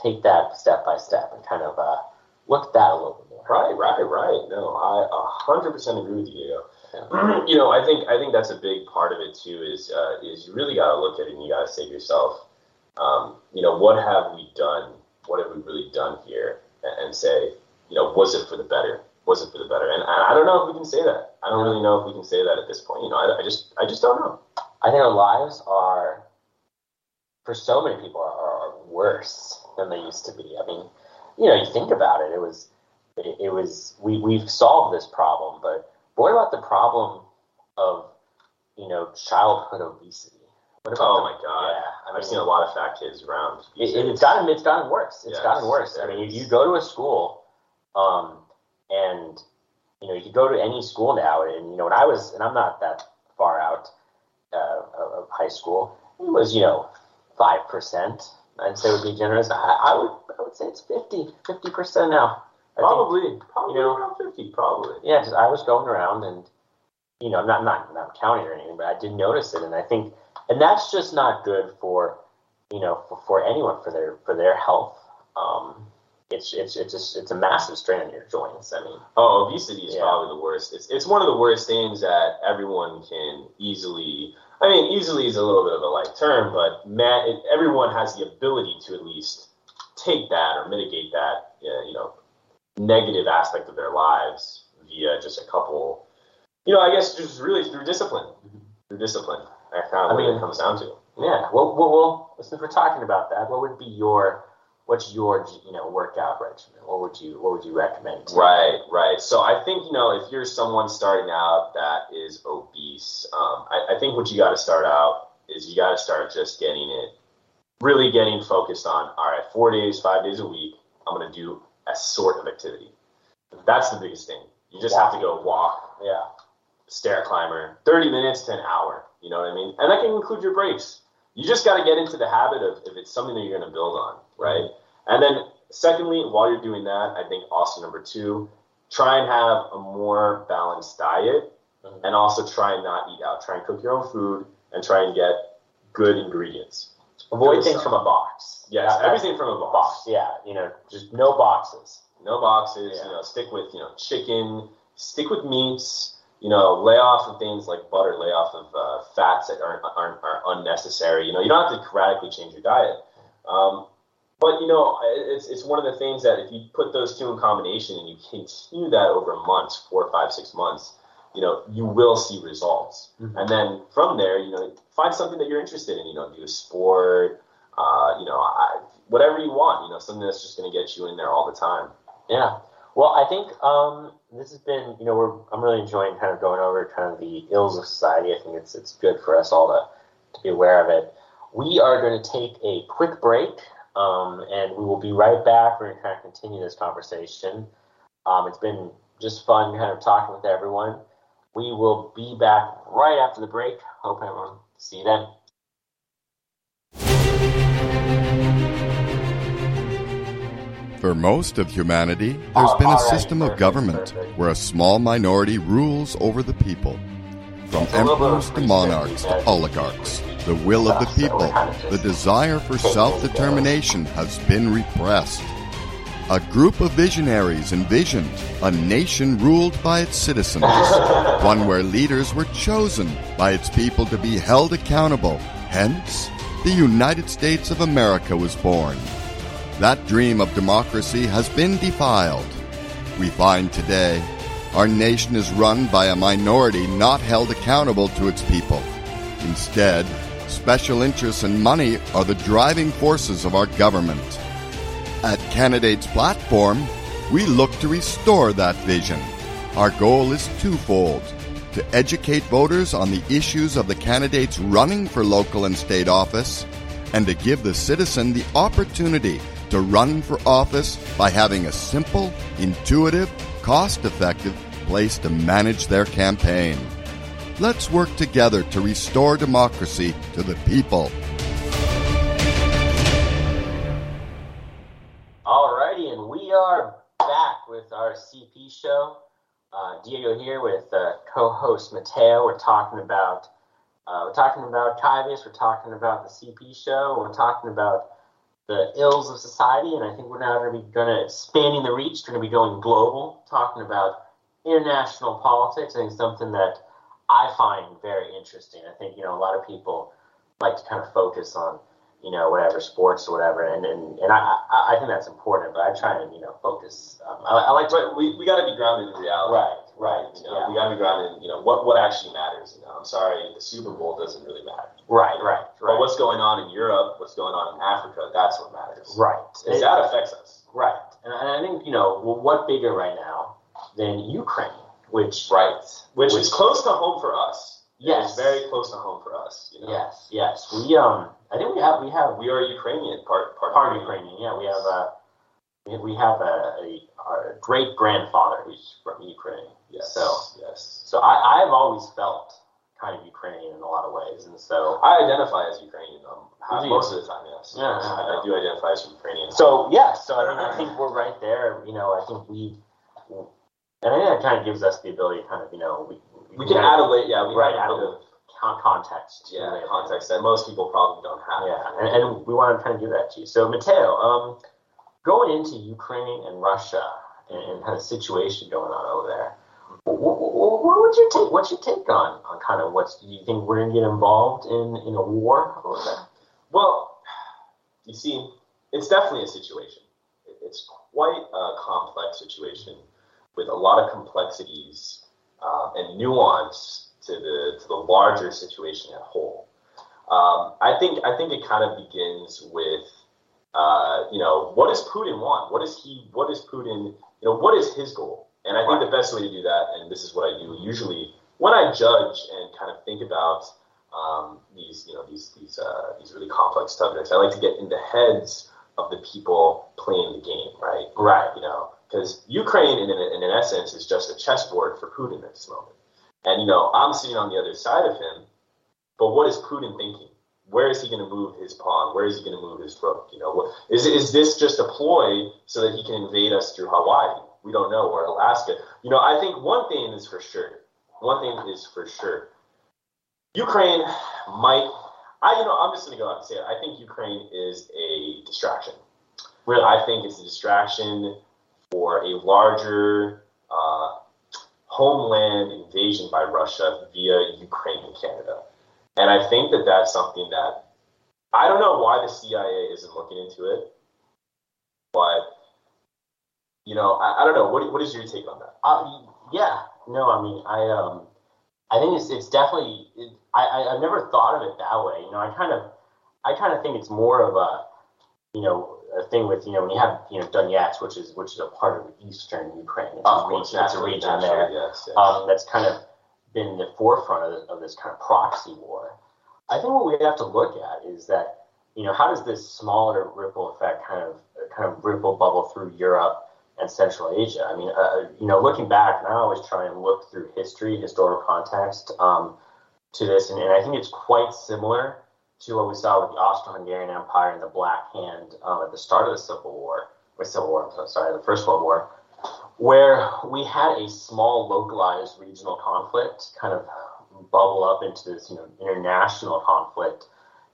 take that step by step and kind of uh, look at that a little bit more. Right, right, right. No, I hundred percent agree with you. Yeah. you know, I think I think that's a big part of it too. Is uh, is you really got to look at it and you got to say to yourself, um, you know, what have we done? What have we really done here? And, say, you know, was it for the better? Was it for the better? And, and I don't know if we can say that. I don't really know if we can say that at this point. You know, I, I just I just don't know. I think our lives are, for so many people, are, are worse than they used to be. I mean, you know, you think about it. It was it, it was we we've solved this problem, but what about the problem of you know childhood obesity? What about oh the, my god! Yeah, I have seen a lot of fat kids around. It, it's gotten it's gotten worse. It's yes, gotten worse. I mean, you, you go to a school, um, and you know you could go to any school now, and you know when I was, and I'm not that far out uh, of high school, it was you know five percent. I'd say would be generous. I, I would I would say it's 50 percent now. Probably, think, probably you know, around fifty, probably. Yeah, because I was going around and you know, not not not counting or anything, but I did notice it, and I think, and that's just not good for you know for, for anyone for their for their health. Um, it's it's it's just it's a massive strain on your joints. I mean, oh, obesity is yeah. probably the worst. It's it's one of the worst things that everyone can easily. I mean, easily is a little bit of a light term, but man, it, everyone has the ability to at least take that or mitigate that. You know, negative aspect of their lives via just a couple, you know, I guess just really through discipline, through discipline. That's kind of what it comes down to. Yeah. Well, well, well, since we're talking about that, what would be your what's your you know workout regimen? What would you what would you recommend? Right, right. So I think you know if you're someone starting out that is obese, um, I, I think what you got to start out is you got to start just getting it, really getting focused on. All right, four days, five days a week. I'm gonna do a sort of activity. That's the biggest thing. You just have to go walk, yeah, stair climber, 30 minutes to an hour. You know what I mean? And that can include your breaks. You just got to get into the habit of if it's something that you're going to build on, right? And then, secondly, while you're doing that, I think also number two, try and have a more balanced diet, mm-hmm. and also try and not eat out. Try and cook your own food, and try and get good ingredients. Avoid things from a box. Yes, everything from a box. box. Yeah, you know, just no boxes. No boxes. Yeah. You know, stick with you know chicken. Stick with meats. You know, lay off of things like butter. Lay off of uh, fats that aren't, aren't are unnecessary. You know, you don't have to radically change your diet. Um, but you know, it's it's one of the things that if you put those two in combination and you continue that over months, four, five, six months, you know, you will see results. Mhm. And then from there, you know, find something that you're interested in. You know, do a sport. Uh, you know, I, whatever you want. You know, something that's just going to get you in there all the time. Yeah. Well, I think um, this has been, you know, we're I'm really enjoying kind of going over kind of the ills of society. I think it's it's good for us all to to be aware of it. We are going to take a quick break, um, and we will be right back. We're going to kind of continue this conversation. Um, it's been just fun kind of talking with everyone. We will be back right after the break. Hope everyone see you then. For most of humanity, there's been a system of government where a small minority rules over the people. From It's a little bit of emperors to monarchs to oligarchs, the will of the stuff that we're people, the desire for self determination has been repressed. A group of visionaries envisioned a nation ruled by its citizens, one where leaders were chosen by its people to be held accountable. Hence, the United States of America was born. That dream of democracy has been defiled. We find today our nation is run by a minority not held accountable to its people. Instead, special interests and money are the driving forces of our government. At Candidates Platform, we look to restore that vision. Our goal is twofold to educate voters on the issues of the candidates running for local and state office, and to give the citizen the opportunity to run for office by having a simple, intuitive, cost effective place to manage their campaign. Let's work together to restore democracy to the people. With our CP show. Uh, Diego here with uh, co-host Mateo. We're talking about uh, we're talking about Kyvius. We're talking about the CP show. We're talking about the ills of society, and I think we're now going to be going to expanding the reach. Going to be going global, talking about international politics. I think something that I find very interesting. I think you know a lot of people like to kind of focus on you know, whatever sports or whatever, and and, and I, I think that's important, but I try and you know focus. Um, I, I like to we, we got to be grounded in reality. right, right, You know, yeah, we got to be grounded in you know what what actually matters. You know, I'm sorry, the Super Bowl doesn't really matter. right, right, right. But what's going on in Europe, what's going on in Africa, that's what matters. right, It- that affects us. right, and, and I think you know what bigger right now than Ukraine, which Right. Which, Which- is close to home for us. Yes. It's very close to home for us. You know? yes, yes, we um, I think we have we have We are Ukrainian, part part, part Ukrainian, yeah, we have a we we have a, a our great grandfather who's from Ukraine, Yes. So- yes. so I I've always felt kind of Ukrainian in a lot of ways, and so I identify as Ukrainian um, most of the time. Yes. Yeah, Yes, I, I do identify as Ukrainian. So yeah, so I mean, I think we're right there. You know, I think we, and I think that kind of gives us the ability, to kind of, you know, we we can add a late, yeah, we right add a a con- context. yeah it. context that most people probably don't have. Yeah, and, and we want to try and do that to you. So Mateo, um, going into Ukraine and Russia and, and kind of situation going on over there. What, what, what would you take? What's your take on on kind of what's? Do you think we're gonna get involved in in a war over there? Well, you see, it's definitely a situation. It- It's quite a complex situation with a lot of complexities um, and nuance to the to the larger situation at whole. Um, I think I think it kind of begins with uh, you know what does Putin want? What is he? What is Putin? You know what is his goal? And I think the best way to do that, and this is what I do usually when I judge and kind of think about um, these, you know, these these uh, these really complex subjects. I like to get in the heads of the people playing the game, right? Right. You know, because Ukraine, in, in, in essence, is just a chessboard for Putin at this moment. And you know, I'm sitting on the other side of him, but what is Putin thinking? Where is he going to move his pawn? Where is he going to move his rook? You know, is is this just a ploy so that he can invade us through Hawaii? We don't know, or Alaska. You know, I think one thing is for sure. One thing is for sure. Ukraine might I, you know, I'm just going to go out and say it. I think Ukraine is a distraction. Really, I think it's a distraction for a larger homeland invasion by Russia via Ukraine and Canada. And I think that that's something that I don't know why the CIA isn't looking into it, but you know, I, I don't know. What what is your take on that? Uh, yeah, no, I mean, I um, I think it's it's definitely. It, I, I I've never thought of it that way. You know, I kind of I kind of think it's more of a you know a thing with you know when you have you know Donetsk, which is which is a part of eastern Ukraine. It's Of a region, it's a region there. Yes, yes. um, that's kind of been the forefront of, of this kind of proxy war. I think what we have to look at is that you know how does this smaller ripple effect kind of kind of ripple bubble through Europe and Central Asia? I mean, uh, you know, looking back, and I always try and look through history, historical context um, to this, and, and I think it's quite similar to what we saw with the Austro-Hungarian Empire and the Black Hand um, at the start of the Civil War, or Civil War, sorry, the First World War, where we had a small localized regional conflict kind of bubble up into this you know international conflict.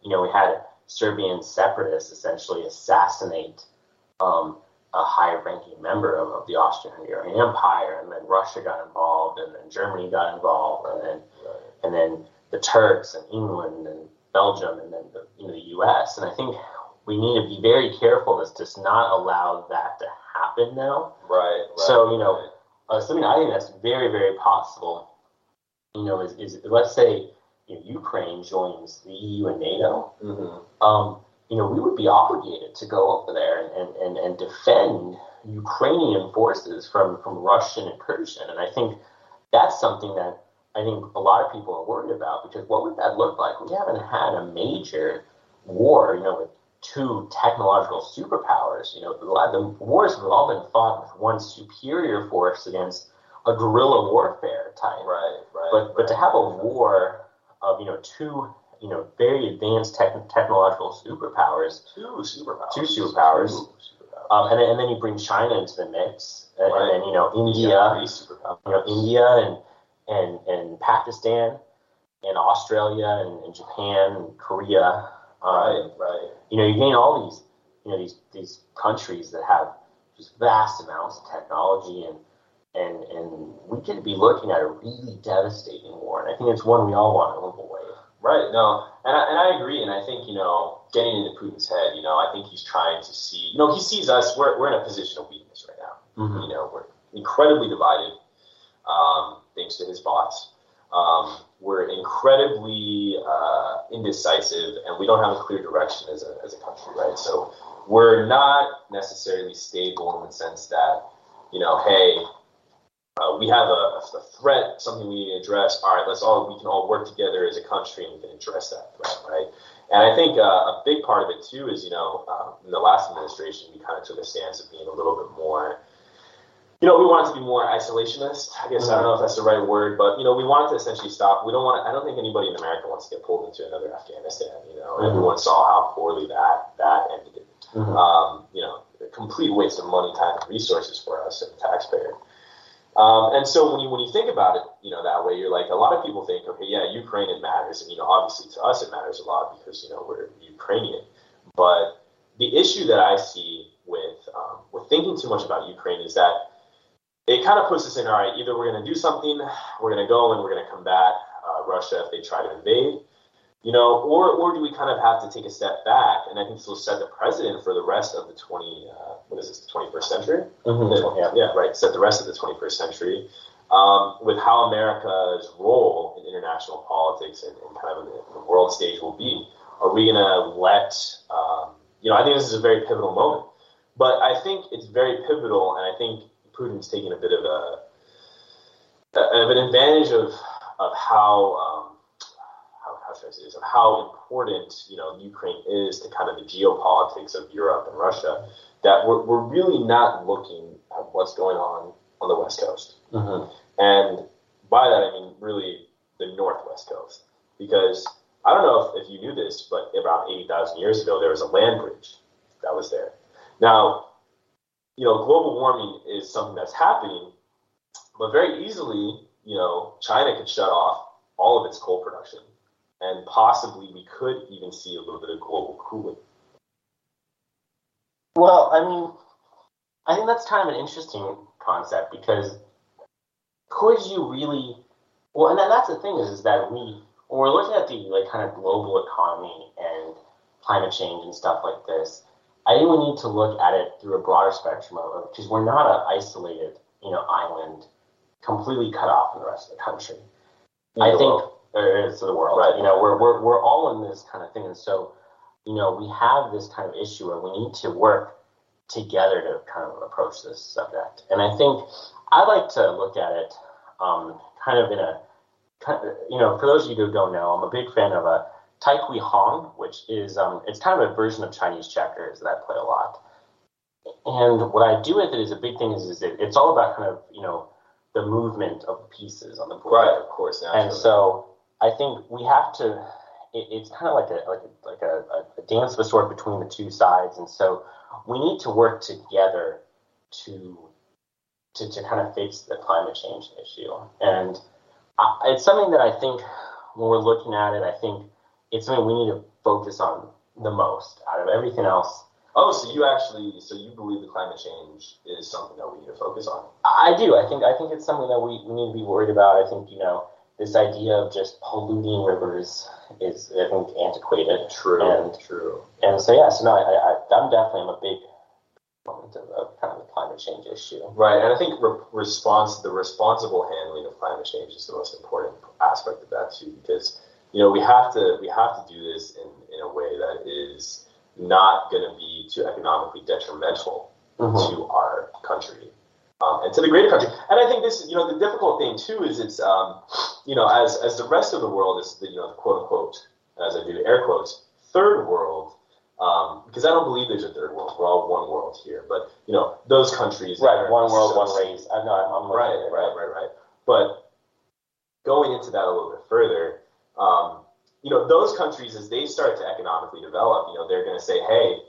You know, we had Serbian separatists essentially assassinate um, a high-ranking member of, of the Austro-Hungarian Empire, and then Russia got involved, and then Germany got involved, and then and then the Turks and England and Belgium, and then the, you know the U.S. And I think we need to be very careful as to not allow that to happen now. right, right. So, you know, right. Uh, something I think that's very, very possible, you know, is, is let's say you know, Ukraine joins the EU and NATO, Mhm. um, you know, we would be obligated to go over there and, and, and, and defend Ukrainian forces from, from Russian incursion. And I think that's something that I think a lot of people are worried about because what would that look like? We haven't had a major war, you know, with two technological superpowers. You know, the wars have all been fought with one superior force against a guerrilla warfare type. Right, right. But but to have a war of you know two you know very advanced tech technological superpowers, two superpowers. Two superpowers. Two superpowers. um, and then and then you bring China into the mix, and, Right. and then you know India, Yeah, you know India and and and Pakistan, and Australia and, and Japan and Korea. Right, right. you know, you gain all these, you know, these these countries that have just vast amounts of technology, and and and we could be looking at a really devastating war, and I think it's one we all want to away. Right. No, and I, and I agree. And I think you know, getting into Putin's head, you know, I think he's trying to see. You know, he sees us. We're we're in a position of weakness right now. Mm-hmm. You know, we're incredibly divided, um, thanks to his bots. Um, we're incredibly uh, indecisive, and we don't have a clear direction as a as a country, right? So we're not necessarily stable in the sense that, you know, hey, uh, we have a, a threat, something we need to address. All right, let's all we can all work together as a country and we can address that threat, right? And I think uh, a big part of it too is, you know, uh, in the last administration, we kind of took a stance of being a little bit more, you know, we wanted to be more isolationist. I guess I don't know if that's the right word, but you know, we wanted to essentially stop. We don't want. to, I don't think anybody in America wants to get pulled into another Afghanistan. You know, Mhm. everyone saw how poorly that that ended. Mhm. Um, you know, a complete waste of money, time, and resources for us and the taxpayer. Um, and so when you when you think about it, you know that way, you're like a lot of people think, okay, yeah, Ukraine it matters, and you know obviously to us it matters a lot because you know we're Ukrainian. But the issue that I see with um, with thinking too much about Ukraine is that it kind of puts us in all right. Either we're going to do something, we're going to go and we're going to combat uh, Russia if they try to invade, you know, or or do we kind of have to take a step back? And I think this will set the precedent for the rest of the twenty uh, what is this the twenty first century? Mhm. Yeah, yeah, right. Set the rest of the 21st century um, with how America's role in international politics and, and kind of in the, the world stage will be. Are we going to let, um, you know, I think this is a very pivotal moment, but I think it's very pivotal, and I think Putin's taking a bit of a of an advantage of of how. Um, how, how should I say this? Of how important you know Ukraine is to kind of the geopolitics of Europe and Russia that we're, we're really not looking at what's going on on the West Coast. Mhm. And by that, I mean really the Northwest Coast. Because I don't know if, if you knew this, but around 80,000 years ago, there was a land bridge that was there. Now, you know, global warming is something that's happening, but very easily, you know, China could shut off all of its coal production and possibly we could even see a little bit of global cooling. Well, I mean, I think that's kind of an interesting concept because could you really? Well, and that's the thing is, is that we when we're looking at the like kind of global economy and climate change and stuff like this, I think we need to look at it through a broader spectrum of because we're not an isolated, you know, island completely cut off from the rest of the country. I think world. it's the world. Right. You know, we're, we're we're all in this kind of thing, and so you know we have this kind of issue where we need to work together to kind of approach this subject. And I think I like to look at it um, kind of in a kind of, you know, for those of you who don't know, I'm a big fan of a Tai Kui Hong, which is um, it's kind of a version of Chinese checkers that I play a lot. And what I do with it is a big thing is, is it, it's all about kind of you know the movement of pieces on the board. Right, of course. Naturally. And so I think we have to. It, it's kind of like a like a, like a, a dance of a sword between the two sides, and so we need to work together to to, to kind of face the climate change issue. And I, it's something that I think when we're looking at it, I think it's something we need to focus on the most out of everything else. Oh, so you actually, so you believe the climate change is something that we need to focus on? I do. I think I think it's something that we, we need to be worried about. I think you know this idea of just polluting rivers is I think antiquated. True. And true. And so yeah, so no, I, I I'm definitely I'm a big proponent of, of kind of the climate change issue. Right, and I think re- response the responsible handling of climate change is the most important aspect of that too, because you know we have to we have to do this in in a way that is not going to be too economically detrimental mm-hmm. to our country um, and to the greater country. And I think this, you know, the difficult thing too is it's, um, you know, as as the rest of the world is the, you know, the quote unquote, as I do air quotes, third world. Um, because I don't believe there's a third world. We're all one world here. But you know, those countries. Right. One world, so, one race. I know. I'm, I'm right, right, right, right. But going into that a little bit further, um, you know, those countries as they start to economically develop, you know, they're going to say, hey,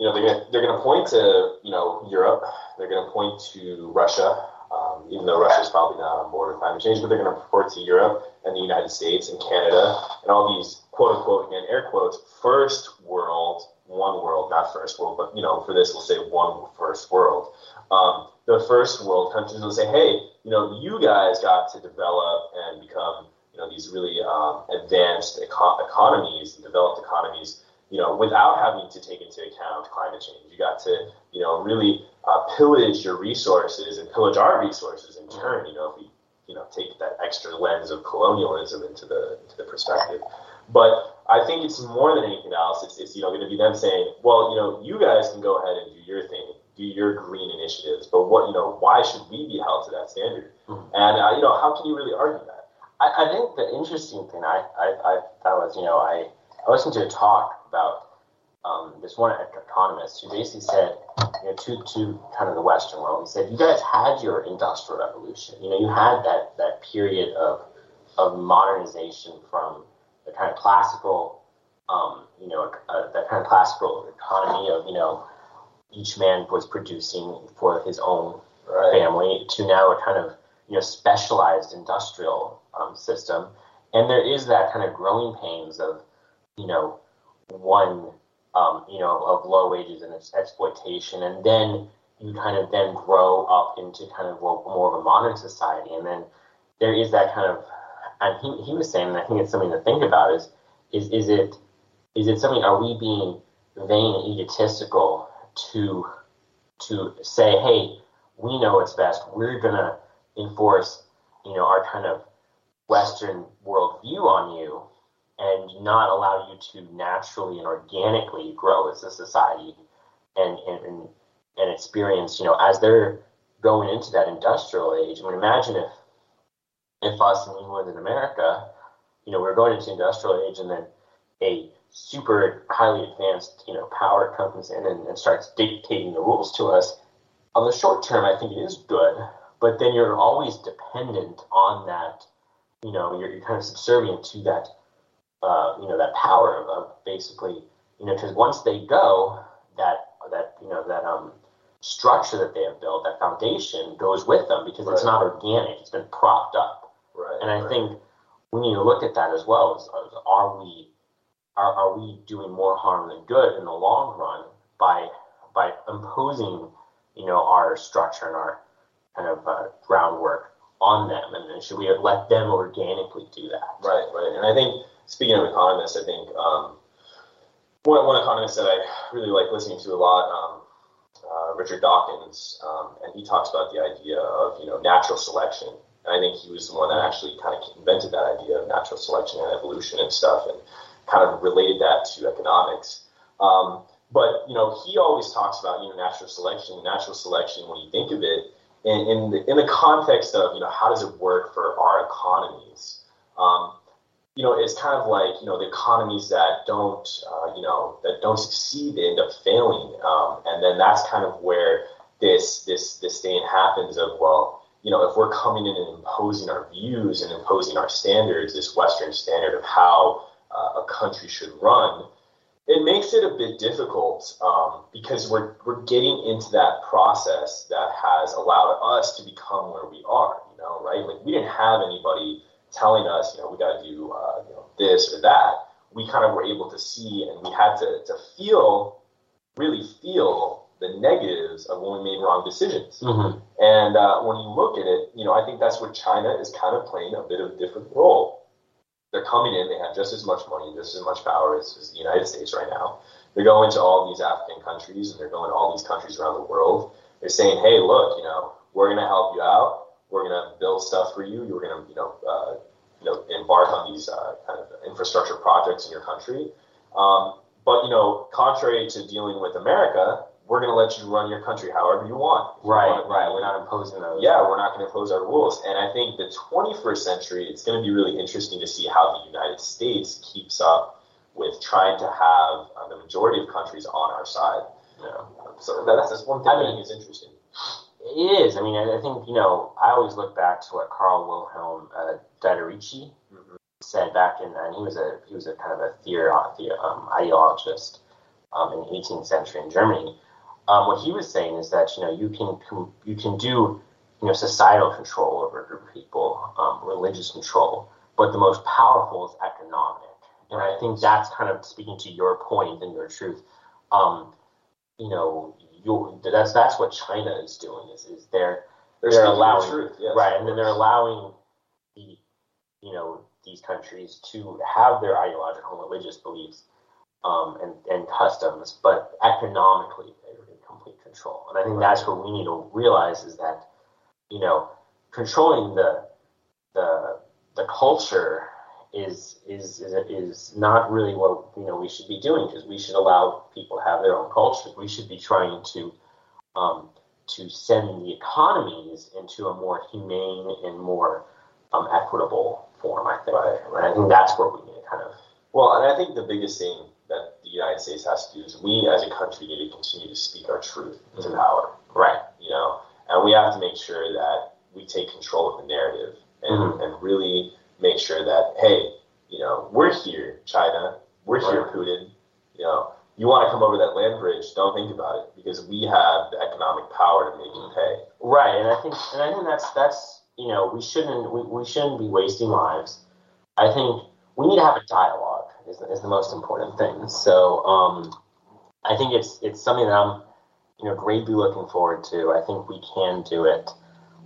you know, they're going to they're going to point to you know Europe. They're going to point to Russia, um, even though Russia is probably not on board with climate change, but they're going to point to Europe and the United States and Canada and all these quote unquote again air quotes first world, one world, not first world, but you know for this we'll say one first world. Um, the first world countries will say, hey, you know, you guys got to develop and become you know these really um, advanced eco- economies, developed economies you know, without having to take into account climate change. You got to, you know, really uh, pillage your resources and pillage our resources in turn. You know, if we, you know, take that extra lens of colonialism into the into the perspective. But I think it's more than anything else. It's, it's you know going to be them saying, well, you know, you guys can go ahead and do your thing, do your green initiatives, but what you know, why should we be held to that standard? Mm-hmm. And uh, you know, how can you really argue that? I, I think the interesting thing I, I, I thought was, you know, I, I listened to a talk about um, this one economist who basically said, you know, to, to kind of the Western world, he said, you guys had your industrial revolution. You know, you had that, that period of, of modernization from the kind of classical, um, you know, uh, that kind of classical economy of, you know, each man was producing for his own right. family to now a kind of, you know, specialized industrial um, system. And there is that kind of growing pains of, you know, one, um, you know, of low wages and exploitation, and then you kind of then grow up into kind of more of a modern society, and then there is that kind of, and he, he was saying, and I think it's something to think about is, is is it is it something? Are we being vain and egotistical to to say, hey, we know what's best. We're gonna enforce, you know, our kind of Western worldview on you, and not allow you to naturally and organically grow as a society and, and, and experience, you know, as they're going into that industrial age. I mean, imagine if, if us in England and America, you know, we're going into industrial age and then a super highly advanced, you know, power comes in and, and starts dictating the rules to us. On the short term, I think it is good, but then you're always dependent on that, you know, you're, you're kind of subservient to that uh, you know that power of, of basically you know because once they go that that you know that um structure that they have built that foundation goes with them because right. it's not organic it's been propped up right and i right. think we need to look at that as well. Is, are we are, are we doing more harm than good in the long run by by imposing you know our structure and our kind of uh, groundwork on them, and then should we have let them organically do that? Right, right. And I think speaking of economists, I think um, one one economist that I really like listening to a lot. Um, uh, Richard Dawkins, um, and he talks about the idea of you know natural selection. And I think he was the one that actually kind of invented that idea of natural selection and evolution and stuff, and kind of related that to economics. Um, but you know, he always talks about you know natural selection. Natural selection, when you think of it, in in the, in the context of you know how does it work for our economies? Um, you know, it's kind of like you know the economies that don't, uh, you know, that don't succeed, they end up failing, um, and then that's kind of where this this this thing happens of well, you know, if we're coming in and imposing our views and imposing our standards, this Western standard of how uh, a country should run, it makes it a bit difficult um, because we're we're getting into that process that has allowed us to become where we are. You know, right? Like we didn't have anybody telling us, you know, we got to do uh, you know, this or that, we kind of were able to see and we had to, to feel, really feel the negatives of when we made wrong decisions. Mm-hmm. And uh, when you look at it, you know, I think that's where China is kind of playing a bit of a different role. They're coming in, they have just as much money, just as much power as, as the United States right now. They're going to all these African countries and they're going to all these countries around the world. They're saying, hey, look, you know, we're going to help you out we're going to build stuff for you. You're going to, you know, uh, you know, embark on these uh, kind of infrastructure projects in your country. Um, but you know, contrary to dealing with America, we're going to let you run your country however you want. Right, you want right. We're not imposing those. Yeah, we're not going to impose our rules. And I think the 21st century, it's going to be really interesting to see how the United States keeps up with trying to have uh, the majority of countries on our side. Yeah. So that's, that's one thing I think is interesting. It is. I mean, I, think you know. I always look back to what Karl Wilhelm uh, Didericci mm-hmm. said back in, and he was a he was a kind of a theor, the, um, ideologist um, in the 18th century in Germany. Um, what he was saying is that you know you can you can do you know societal control over a group of people, um, religious control, but the most powerful is economic. And I think that's kind of speaking to your point and your truth. Um, you know, you that's that's what China is doing. Is is they're they're, they're allowing the truth, yes, right, and then they're allowing the you know these countries to have their ideological and religious beliefs um, and and customs, but economically they're in complete control. And I think that's what we need to realize is that you know controlling the the the culture is is is, is not really what you know we should be doing because we should allow people to have their own culture. We should be trying to um, to send the economies into a more humane and more um, equitable form. I think, right. and I think that's where we need to kind of. Well, and I think the biggest thing that the United States has to do is we, as a country, need to continue to speak our truth mm-hmm. to power. Right. You know, and we have to make sure that we take control of the narrative and, mm-hmm. and really make sure that hey, you know, we're here, China, we're here, Putin. You know, you want to come over that land bridge? Don't think about it because we have the economic power to make you pay. Right, and I think, and I think that's that's you know, we shouldn't we, we shouldn't be wasting lives. I think we need to have a dialogue is, is the most important thing. So um, I think it's it's something that I'm you know greatly looking forward to. I think we can do it.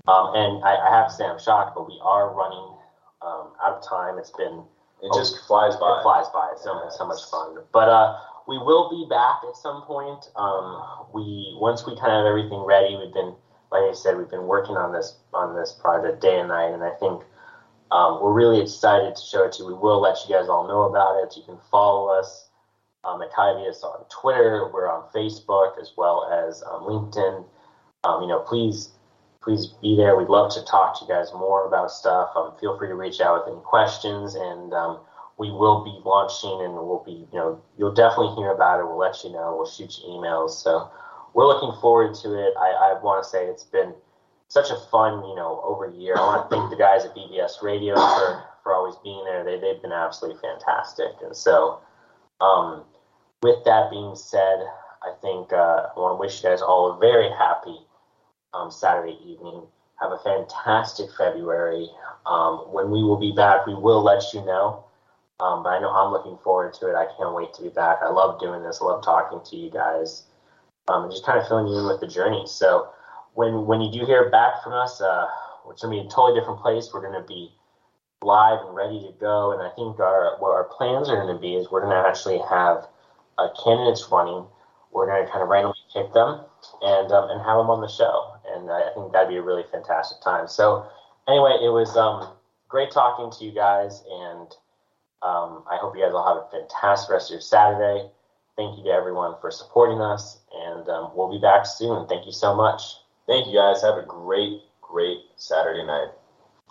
Um, and I, I have to say I'm shocked, but we are running um, out of time. It's been it oh, just flies by. It flies by. It's so, yeah, so much fun. But uh, we will be back at some point. Um, we once we kind of have everything ready. We've been, like I said, we've been working on this on this project day and night, and I think um, we're really excited to show it to you. We will let you guys all know about it. You can follow us um, at Kyvius on Twitter. We're on Facebook as well as um, LinkedIn. You know, please please be there. We'd love to talk to you guys more about stuff. Um, feel free to reach out with any questions, and um, we will be launching, and we'll be, you know, you'll definitely hear about it. We'll let you know. We'll shoot you emails. So we're looking forward to it. I, I want to say it's been such a fun, you know, over year. I want to thank the guys at BBS Radio for for always being there. They they've been absolutely fantastic, and so. Um, with that being said, I think uh, I want to wish you guys all a very happy um, Saturday evening. Have a fantastic February. Um, when we will be back, we will let you know. Um, but I know I'm looking forward to it. I can't wait to be back. I love doing this. I love talking to you guys um, and just kind of filling you in with the journey. So when when you do hear back from us, uh, which to be a totally different place, we're going to be live and ready to go. And I think our what our plans are going to be is we're going to actually have uh, candidates running. We're going to kind of randomly pick them and um, and have them on the show. And I think that'd be a really fantastic time. So anyway, it was um, great talking to you guys, and um, I hope you guys all have a fantastic rest of your Saturday. Thank you to everyone for supporting us, and um, we'll be back soon. Thank you so much. Thank you guys. Have a great, great Saturday night.